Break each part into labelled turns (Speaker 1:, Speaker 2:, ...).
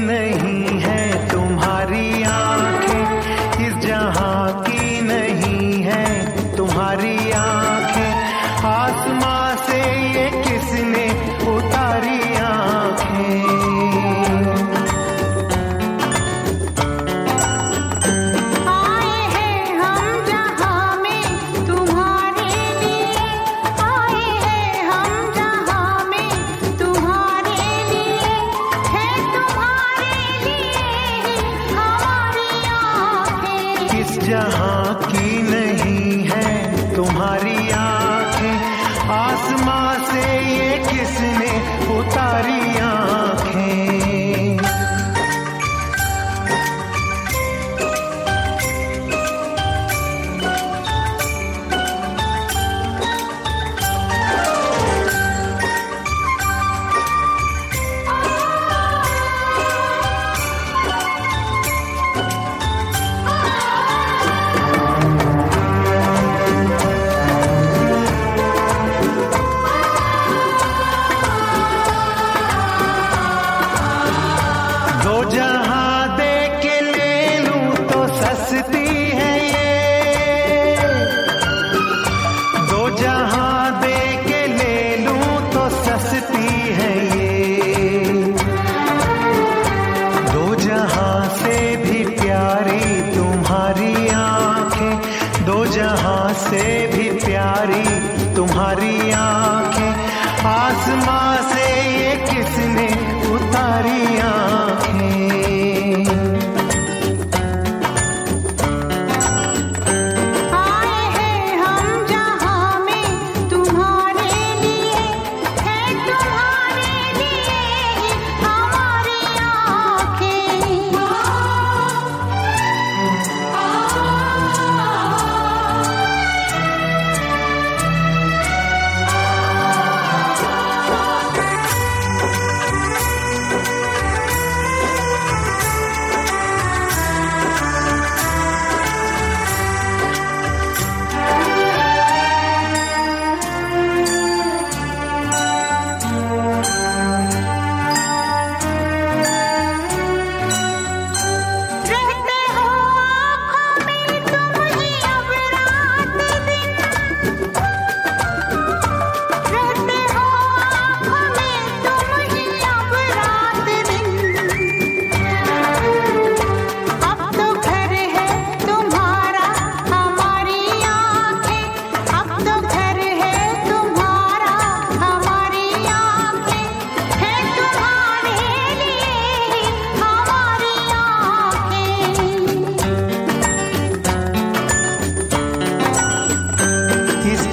Speaker 1: नहीं। जहाँ की नहीं है तुम्हारी तुम्हारी आँखें आसमां से ये किसने उतारी आँखें?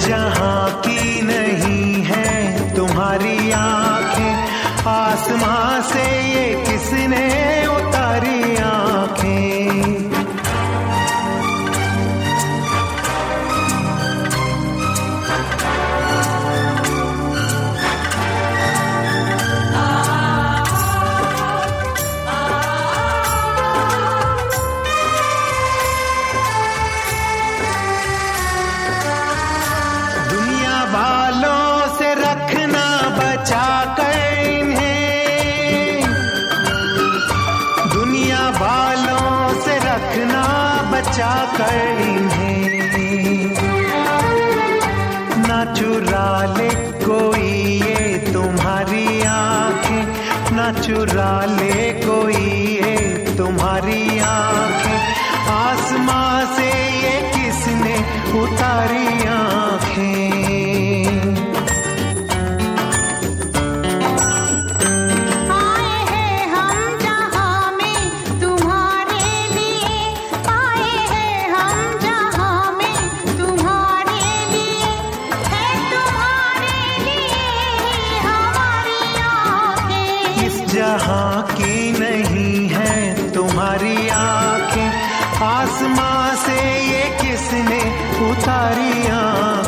Speaker 2: जहाँ
Speaker 1: की नहीं है तुम्हारी आँखें आसमां से पकड़ इन्हें ना चुरा ले कोई ये तुम्हारी आँखें, ना चुरा ले कोई ये तुम्हारी यहाँ की नहीं है तुम्हारी आँखें। आसमां से ये किसने उतारी आँखें?